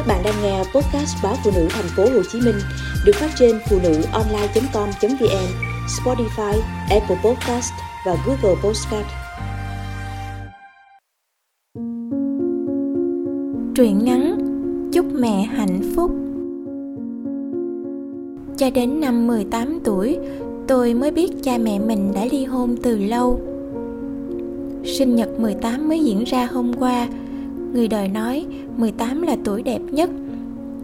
Các bạn đang nghe podcast báo phụ nữ thành phố Hồ Chí Minh được phát trên phụ nữ online.com.vn, Spotify, Apple Podcast và Google Podcast. Truyện ngắn Chúc mẹ hạnh phúc Cho đến năm 18 tuổi, tôi mới biết cha mẹ mình đã ly hôn từ lâu. Sinh nhật 18 mới diễn ra hôm qua, Người đời nói 18 là tuổi đẹp nhất.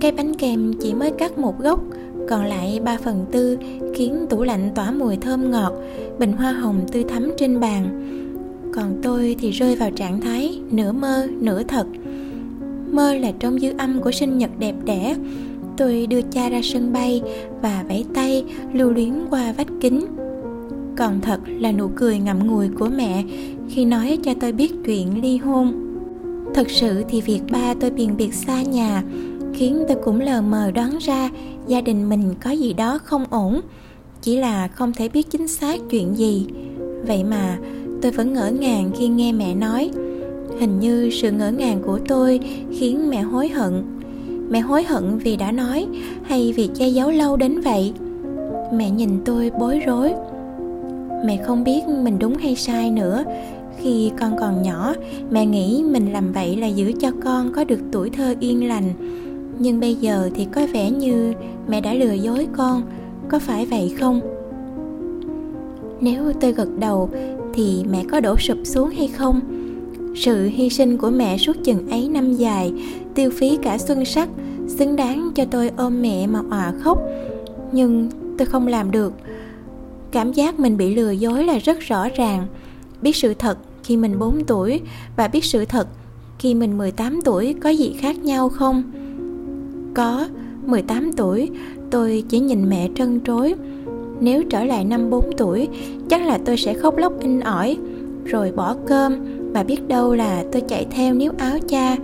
Cái bánh kem chỉ mới cắt một gốc, Còn lại 3 phần tư khiến tủ lạnh tỏa mùi thơm ngọt, Bình hoa hồng tươi thắm trên bàn. Còn tôi thì rơi vào trạng thái nửa mơ, nửa thật. Mơ là trong dư âm của sinh nhật đẹp đẽ. Tôi đưa cha ra sân bay và vẫy tay lưu luyến qua vách kính. Còn thật là nụ cười ngậm ngùi của mẹ khi nói cho tôi biết chuyện ly hôn. Thật sự thì việc ba tôi biền biệt xa nhà khiến tôi cũng lờ mờ đoán ra gia đình mình có gì đó không ổn. Chỉ là không thể biết chính xác chuyện gì. Vậy mà tôi vẫn ngỡ ngàng khi nghe mẹ nói. Hình như sự ngỡ ngàng của tôi khiến mẹ hối hận. Mẹ hối hận vì đã nói hay vì che giấu lâu đến vậy? Mẹ nhìn tôi bối rối. Mẹ không biết mình đúng hay sai nữa khi con còn nhỏ, mẹ nghĩ mình làm vậy là giữ cho con có được tuổi thơ yên lành. Nhưng bây giờ thì có vẻ như mẹ đã lừa dối con. Có phải vậy không? Nếu tôi gật đầu, thì mẹ có đổ sụp xuống hay không? Sự hy sinh của mẹ suốt chừng ấy năm dài, tiêu phí cả xuân sắc, xứng đáng cho tôi ôm mẹ mà òa khóc. Nhưng tôi không làm được. Cảm giác mình bị lừa dối là rất rõ ràng biết sự thật khi mình 4 tuổi và biết sự thật khi mình 18 tuổi có gì khác nhau không? Có, 18 tuổi tôi chỉ nhìn mẹ trân trối. Nếu trở lại năm 4 tuổi, chắc là tôi sẽ khóc lóc in ỏi, rồi bỏ cơm và biết đâu là tôi chạy theo níu áo cha.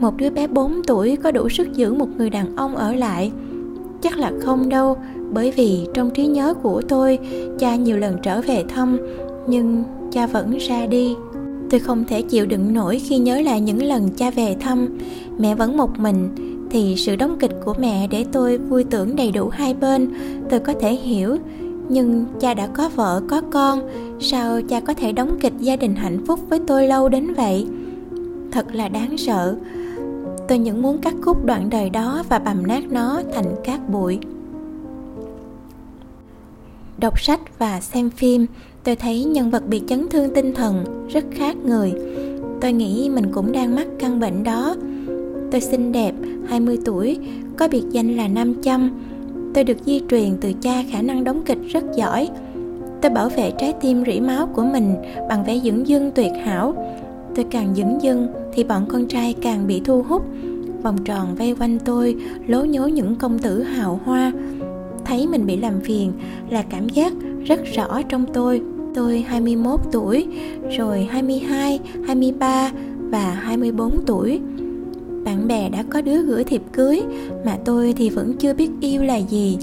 Một đứa bé 4 tuổi có đủ sức giữ một người đàn ông ở lại. Chắc là không đâu, bởi vì trong trí nhớ của tôi, cha nhiều lần trở về thăm, nhưng cha vẫn ra đi. Tôi không thể chịu đựng nổi khi nhớ lại những lần cha về thăm. Mẹ vẫn một mình, thì sự đóng kịch của mẹ để tôi vui tưởng đầy đủ hai bên, tôi có thể hiểu. Nhưng cha đã có vợ, có con, sao cha có thể đóng kịch gia đình hạnh phúc với tôi lâu đến vậy? Thật là đáng sợ. Tôi những muốn cắt khúc đoạn đời đó và bầm nát nó thành cát bụi. Đọc sách và xem phim tôi thấy nhân vật bị chấn thương tinh thần rất khác người. Tôi nghĩ mình cũng đang mắc căn bệnh đó. Tôi xinh đẹp 20 tuổi, có biệt danh là nam châm. Tôi được di truyền từ cha khả năng đóng kịch rất giỏi. Tôi bảo vệ trái tim rỉ máu của mình bằng vẻ dưỡng dưng tuyệt hảo. Tôi càng dưỡng dưng thì bọn con trai càng bị thu hút. Vòng tròn vây quanh tôi lố nhố những công tử hào hoa thấy mình bị làm phiền là cảm giác rất rõ trong tôi. Tôi 21 tuổi, rồi 22, 23 và 24 tuổi. Bạn bè đã có đứa gửi thiệp cưới mà tôi thì vẫn chưa biết yêu là gì.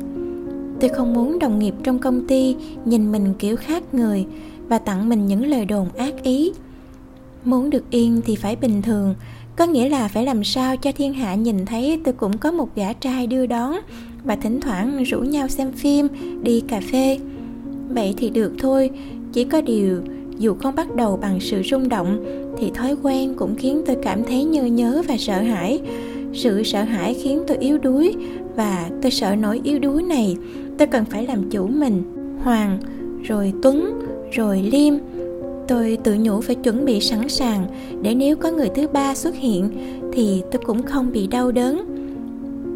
Tôi không muốn đồng nghiệp trong công ty nhìn mình kiểu khác người và tặng mình những lời đồn ác ý. Muốn được yên thì phải bình thường, có nghĩa là phải làm sao cho thiên hạ nhìn thấy tôi cũng có một gã trai đưa đón và thỉnh thoảng rủ nhau xem phim, đi cà phê. Vậy thì được thôi, chỉ có điều dù không bắt đầu bằng sự rung động thì thói quen cũng khiến tôi cảm thấy nhơ nhớ và sợ hãi. Sự sợ hãi khiến tôi yếu đuối và tôi sợ nỗi yếu đuối này, tôi cần phải làm chủ mình. Hoàng, rồi tuấn, rồi liêm tôi tự nhủ phải chuẩn bị sẵn sàng để nếu có người thứ ba xuất hiện thì tôi cũng không bị đau đớn.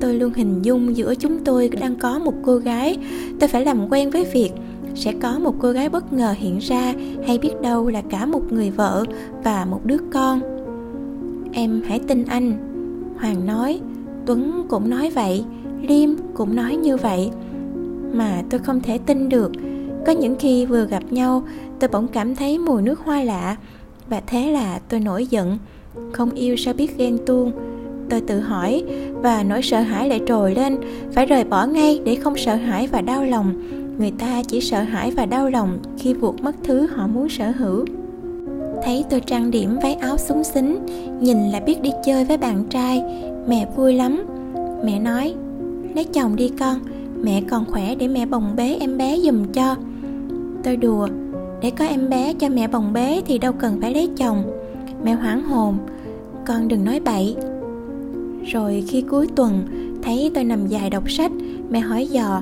Tôi luôn hình dung giữa chúng tôi đang có một cô gái. Tôi phải làm quen với việc sẽ có một cô gái bất ngờ hiện ra hay biết đâu là cả một người vợ và một đứa con. Em hãy tin anh. Hoàng nói. Tuấn cũng nói vậy. Liêm cũng nói như vậy. Mà tôi không thể tin được. Có những khi vừa gặp nhau tôi bỗng cảm thấy mùi nước hoa lạ. Và thế là tôi nổi giận. Không yêu sao biết ghen tuông. Tôi tự hỏi, và nỗi sợ hãi lại trồi lên. Phải rời bỏ ngay để không sợ hãi và đau lòng. Người ta chỉ sợ hãi và đau lòng khi vụt mất thứ họ muốn sở hữu. Thấy tôi trang điểm váy áo súng xính, nhìn là biết đi chơi với bạn trai. Mẹ vui lắm. Mẹ nói, Lấy chồng đi con. Mẹ còn khỏe để mẹ bồng bế em bé giùm cho. Tôi đùa để có em bé cho mẹ bồng bế thì đâu cần phải lấy chồng. Mẹ hoảng hồn, Con đừng nói bậy. Rồi khi cuối tuần, Thấy tôi nằm dài đọc sách, Mẹ hỏi dò,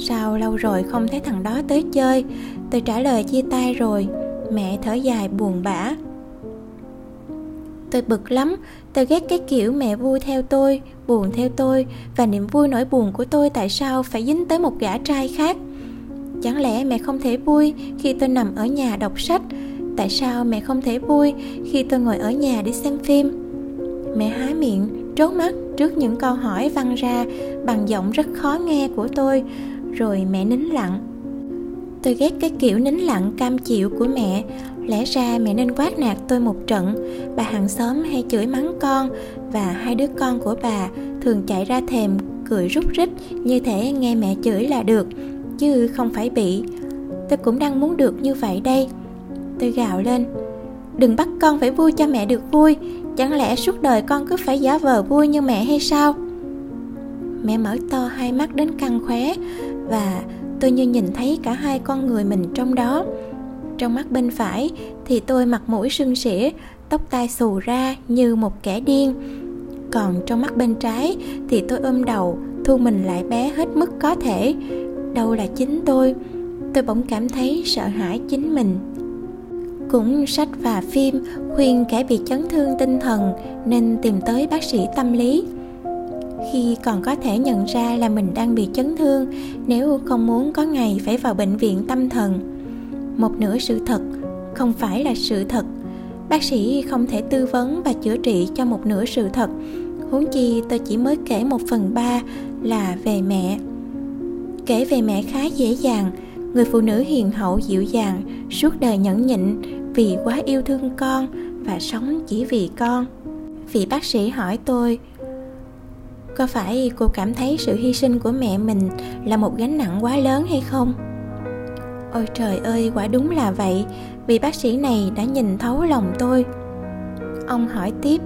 Sao lâu rồi không thấy thằng đó tới chơi? Tôi trả lời chia tay rồi, Mẹ thở dài buồn bã. Tôi bực lắm, Tôi ghét cái kiểu mẹ vui theo tôi, Buồn theo tôi Và niềm vui nỗi buồn của tôi Tại sao phải dính tới một gã trai khác. Chẳng lẽ mẹ không thể vui Khi tôi nằm ở nhà đọc sách? Tại sao mẹ không thể vui Khi tôi ngồi ở nhà để xem phim? Mẹ há miệng, trố mắt trước những câu hỏi văng ra bằng giọng rất khó nghe của tôi, rồi mẹ nín lặng. Tôi ghét cái kiểu nín lặng cam chịu của mẹ. Lẽ ra mẹ nên quát nạt tôi một trận. Bà hàng xóm hay chửi mắng con, và hai đứa con của bà thường chạy ra thèm cười rút rít như thể nghe mẹ chửi là được chứ không phải bị. Tôi cũng đang muốn được như vậy đây. Tôi gào lên. Đừng bắt con phải vui cho mẹ được vui. Chẳng lẽ suốt đời con cứ phải giả vờ vui như mẹ hay sao? Mẹ mở to hai mắt đến căng khóe và tôi như nhìn thấy cả hai con người mình trong đó. Trong mắt bên phải thì tôi mặt mũi sưng sỉa, tóc tai xù ra như một kẻ điên. Còn trong mắt bên trái thì tôi ôm đầu, thu mình lại bé hết mức có thể đâu là chính tôi. Tôi bỗng cảm thấy sợ hãi chính mình. Cũng sách và phim khuyên kẻ bị chấn thương tinh thần nên tìm tới bác sĩ tâm lý. Khi còn có thể nhận ra là mình đang bị chấn thương, nếu không muốn có ngày phải vào bệnh viện tâm thần. Một nửa sự thật không phải là sự thật. Bác sĩ không thể tư vấn và chữa trị cho một nửa sự thật. Huống chi tôi chỉ mới kể một phần ba là về mẹ kể về mẹ khá dễ dàng. Người phụ nữ hiền hậu dịu dàng, suốt đời nhẫn nhịn, vì quá yêu thương con và sống chỉ vì con. Vị bác sĩ hỏi tôi, có phải cô cảm thấy sự hy sinh của mẹ mình là một gánh nặng quá lớn hay không? Ôi trời ơi, quả đúng là vậy. Vì bác sĩ này đã nhìn thấu lòng tôi. Ông hỏi tiếp,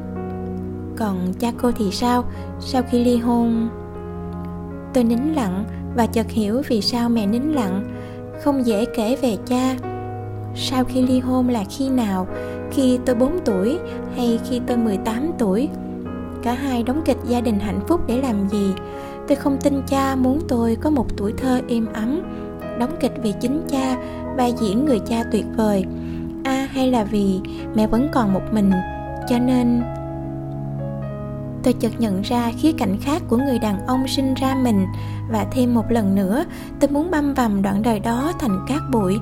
còn cha cô thì sao? Sau khi ly hôn, tôi nín lặng và chợt hiểu vì sao mẹ nín lặng không dễ kể về cha. Sau khi ly hôn là khi nào? Khi tôi 4 tuổi hay khi tôi 18 tuổi? Cả hai đóng kịch gia đình hạnh phúc để làm gì? Tôi không tin cha muốn tôi có một tuổi thơ êm ấm đóng kịch vì chính cha vai diễn người cha tuyệt vời. A à, hay là vì mẹ vẫn còn một mình cho nên tôi chợt nhận ra khía cạnh khác của người đàn ông sinh ra mình. Và thêm một lần nữa, tôi muốn băm vằm đoạn đời đó thành cát bụi.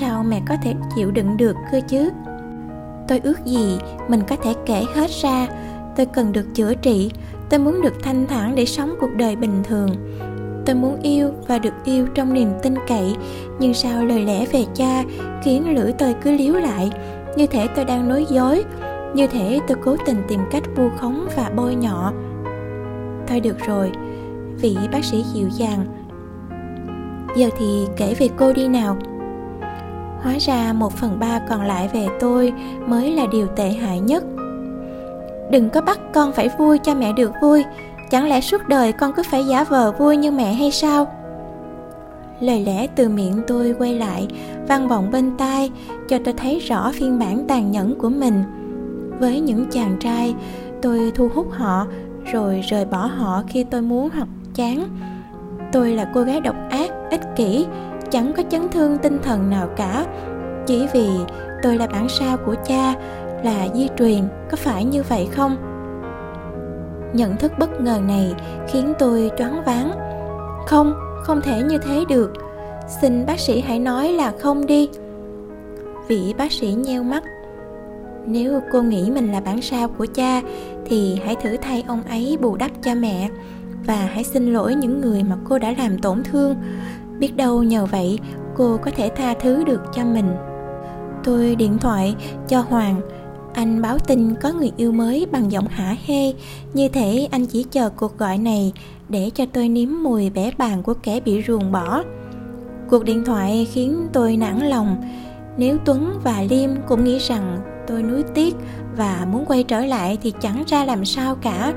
Sao mẹ có thể chịu đựng được cơ chứ? Tôi ước gì mình có thể kể hết ra. Tôi cần được chữa trị. Tôi muốn được thanh thản để sống cuộc đời bình thường. Tôi muốn yêu và được yêu trong niềm tin cậy. Nhưng sao lời lẽ về cha khiến lưỡi tôi cứ líu lại? Như thể tôi đang nói dối như thể tôi cố tình tìm cách vu khống và bôi nhọ. Thôi được rồi, vị bác sĩ dịu dàng. Giờ thì kể về cô đi nào. Hóa ra một phần ba còn lại về tôi mới là điều tệ hại nhất. Đừng có bắt con phải vui cho mẹ được vui. Chẳng lẽ suốt đời con cứ phải giả vờ vui như mẹ hay sao? Lời lẽ từ miệng tôi quay lại, vang vọng bên tai, cho tôi thấy rõ phiên bản tàn nhẫn của mình với những chàng trai. Tôi thu hút họ, rồi rời bỏ họ khi tôi muốn hoặc chán. Tôi là cô gái độc ác, ích kỷ, chẳng có chấn thương tinh thần nào cả. Chỉ vì tôi là bản sao của cha, là di truyền, có phải như vậy không? Nhận thức bất ngờ này khiến tôi choáng váng. Không không thể như thế được. Xin bác sĩ hãy nói là không đi. Vị bác sĩ nheo mắt nếu cô nghĩ mình là bản sao của cha, thì hãy thử thay ông ấy bù đắp cho mẹ. Và hãy xin lỗi những người mà cô đã làm tổn thương. Biết đâu nhờ vậy, cô có thể tha thứ được cho mình. Tôi điện thoại cho hoàng. Anh báo tin có người yêu mới bằng giọng hả hê. Như thể anh chỉ chờ cuộc gọi này để cho tôi nếm mùi bẻ bàn của kẻ bị ruồng bỏ. Cuộc điện thoại khiến tôi nản lòng. Nếu tuấn và liêm cũng nghĩ rằng tôi nuối tiếc và muốn quay trở lại thì chẳng ra làm sao cả.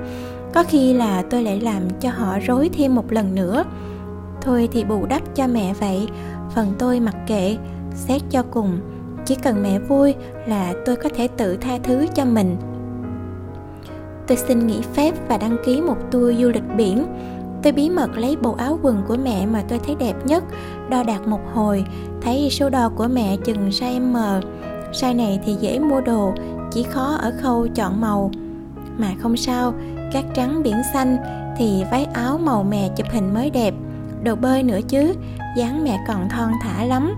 Có khi là tôi lại làm cho họ rối thêm một lần nữa. Thôi thì bù đắp cho mẹ vậy. Phần tôi mặc kệ, xét cho cùng. Chỉ cần mẹ vui là tôi có thể tự tha thứ cho mình. Tôi xin nghỉ phép và đăng ký một tour du lịch biển. Tôi bí mật lấy bộ áo quần của mẹ mà tôi thấy đẹp nhất, đo đạc một hồi, thấy số đo của mẹ chừng size M sai này thì dễ mua đồ, chỉ khó ở khâu chọn màu. Mà không sao cát trắng biển xanh thì váy áo màu mè chụp hình mới đẹp. Đồ bơi nữa chứ, dáng mẹ còn thon thả lắm.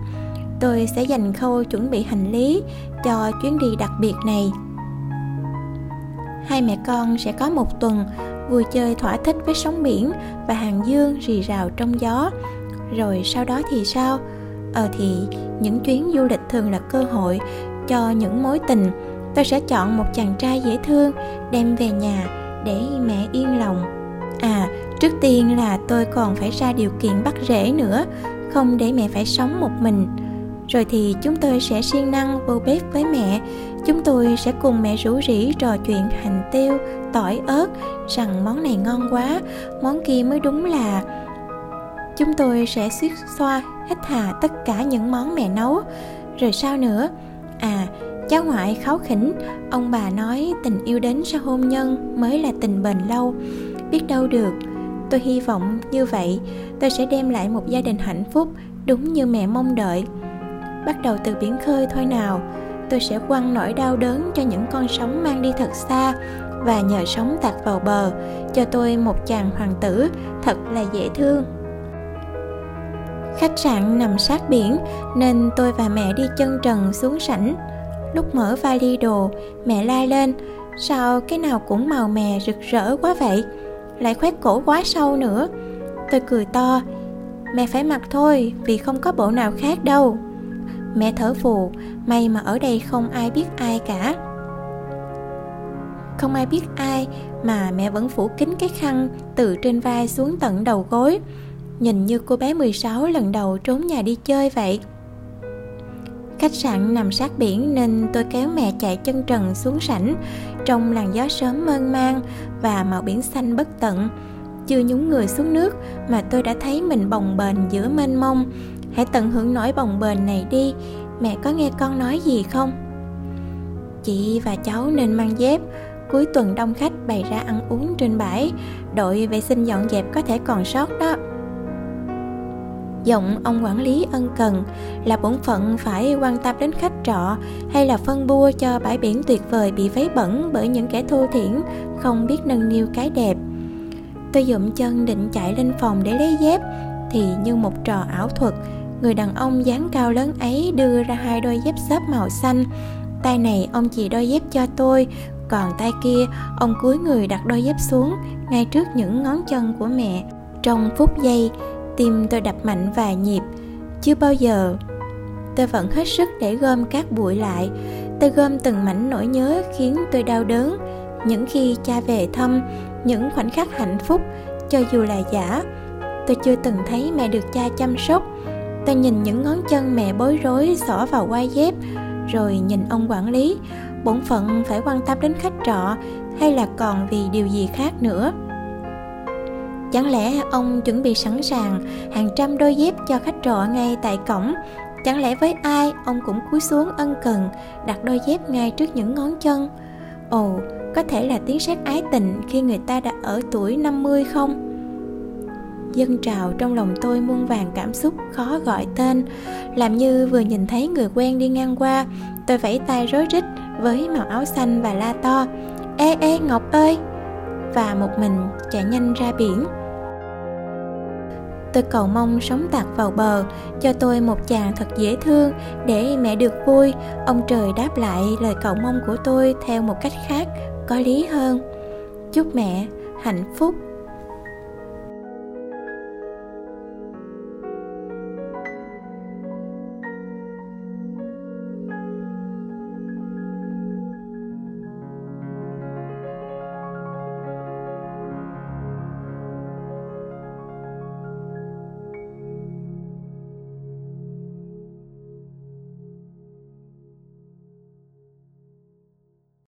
Tôi sẽ dành khâu chuẩn bị hành lý cho chuyến đi đặc biệt này. Hai mẹ con sẽ có một tuần vui chơi thỏa thích với sóng biển và hàng dương rì rào trong gió. Rồi sau đó thì sao? Ờ thì những chuyến du lịch thường là cơ hội cho những mối tình. Tôi sẽ chọn một chàng trai dễ thương, đem về nhà để mẹ yên lòng. À trước tiên là tôi còn phải ra điều kiện bắt rễ nữa, không để mẹ phải sống một mình. Rồi thì chúng tôi sẽ siêng năng vô bếp với mẹ. Chúng tôi sẽ cùng mẹ rủ rỉ trò chuyện hành tiêu, tỏi ớt, rằng món này ngon quá, món kia mới đúng là chúng tôi sẽ suýt xoa hết hà tất cả những món mẹ nấu. Rồi sao nữa à cháu ngoại kháu khỉnh, ông bà nói tình yêu đến sau hôn nhân mới là tình bền lâu. Biết đâu được, tôi hy vọng như vậy, tôi sẽ đem lại một gia đình hạnh phúc đúng như mẹ mong đợi. Bắt đầu từ biển khơi thôi nào, tôi sẽ quăng nỗi đau đớn cho những con sóng mang đi thật xa và nhờ sóng tạt vào bờ cho tôi một chàng hoàng tử thật là dễ thương khách sạn nằm sát biển, nên tôi và mẹ đi chân trần xuống sảnh. Lúc mở vali đồ, mẹ la lên, sao cái nào cũng màu mè rực rỡ quá vậy? Lại khoét cổ quá sâu nữa. Tôi cười to, mẹ phải mặc thôi, vì không có bộ nào khác đâu. Mẹ thở phù, may mà ở đây không ai biết ai cả. Không ai biết ai mà mẹ vẫn phủ kín cái khăn từ trên vai xuống tận đầu gối nhìn như cô bé 16 lần đầu trốn nhà đi chơi vậy. Khách sạn nằm sát biển nên tôi kéo mẹ chạy chân trần xuống sảnh. Trong làn gió sớm mơn man và màu biển xanh bất tận, chưa nhúng người xuống nước mà tôi đã thấy mình bồng bềnh giữa mênh mông. Hãy tận hưởng nỗi bồng bềnh này đi. Mẹ có nghe con nói gì không? Chị và cháu nên mang dép. Cuối tuần đông khách bày ra ăn uống trên bãi. Đội vệ sinh dọn dẹp có thể còn sót đó giọng ông quản lý ân cần là bổn phận phải quan tâm đến khách trọ hay là phân bua cho bãi biển tuyệt vời bị vấy bẩn bởi những kẻ thô thiển, không biết nâng niu cái đẹp. Tôi dụm chân định chạy lên phòng để lấy dép, thì như một trò ảo thuật, người đàn ông dáng cao lớn ấy đưa ra hai đôi dép xếp màu xanh. Tay này ông chỉ đôi dép cho tôi, còn tay kia ông cúi người đặt đôi dép xuống ngay trước những ngón chân của mẹ. Trong phút giây tim tôi đập mạnh vài nhịp. Chưa bao giờ, tôi vẫn hết sức để gom các bụi lại. Tôi gom từng mảnh nỗi nhớ khiến tôi đau đớn. Những khi cha về thăm, những khoảnh khắc hạnh phúc, cho dù là giả, tôi chưa từng thấy mẹ được cha chăm sóc. Tôi nhìn những ngón chân mẹ bối rối xỏ vào quai dép, rồi nhìn ông quản lý. Bổn phận phải quan tâm đến khách trọ hay là còn vì điều gì khác nữa? Chẳng lẽ ông chuẩn bị sẵn sàng hàng trăm đôi dép cho khách trọ ngay tại cổng? Chẳng lẽ với ai ông cũng cúi xuống ân cần, đặt đôi dép ngay trước những ngón chân? Ồ, có thể là tiếng sét ái tình khi người ta đã ở tuổi 50 không? Dân trào trong lòng tôi muôn vàng cảm xúc khó gọi tên. Làm như vừa nhìn thấy người quen đi ngang qua, Tôi vẫy tay rối rít với màu áo xanh và la to. Ê ê, Ngọc ơi! Và một mình chạy nhanh ra biển. Tôi cầu mong sống tạt vào bờ, Cho tôi một chàng thật dễ thương Để mẹ được vui. Ông trời đáp lại lời cầu mong của tôi Theo một cách khác, có lý hơn. Chúc mẹ hạnh phúc.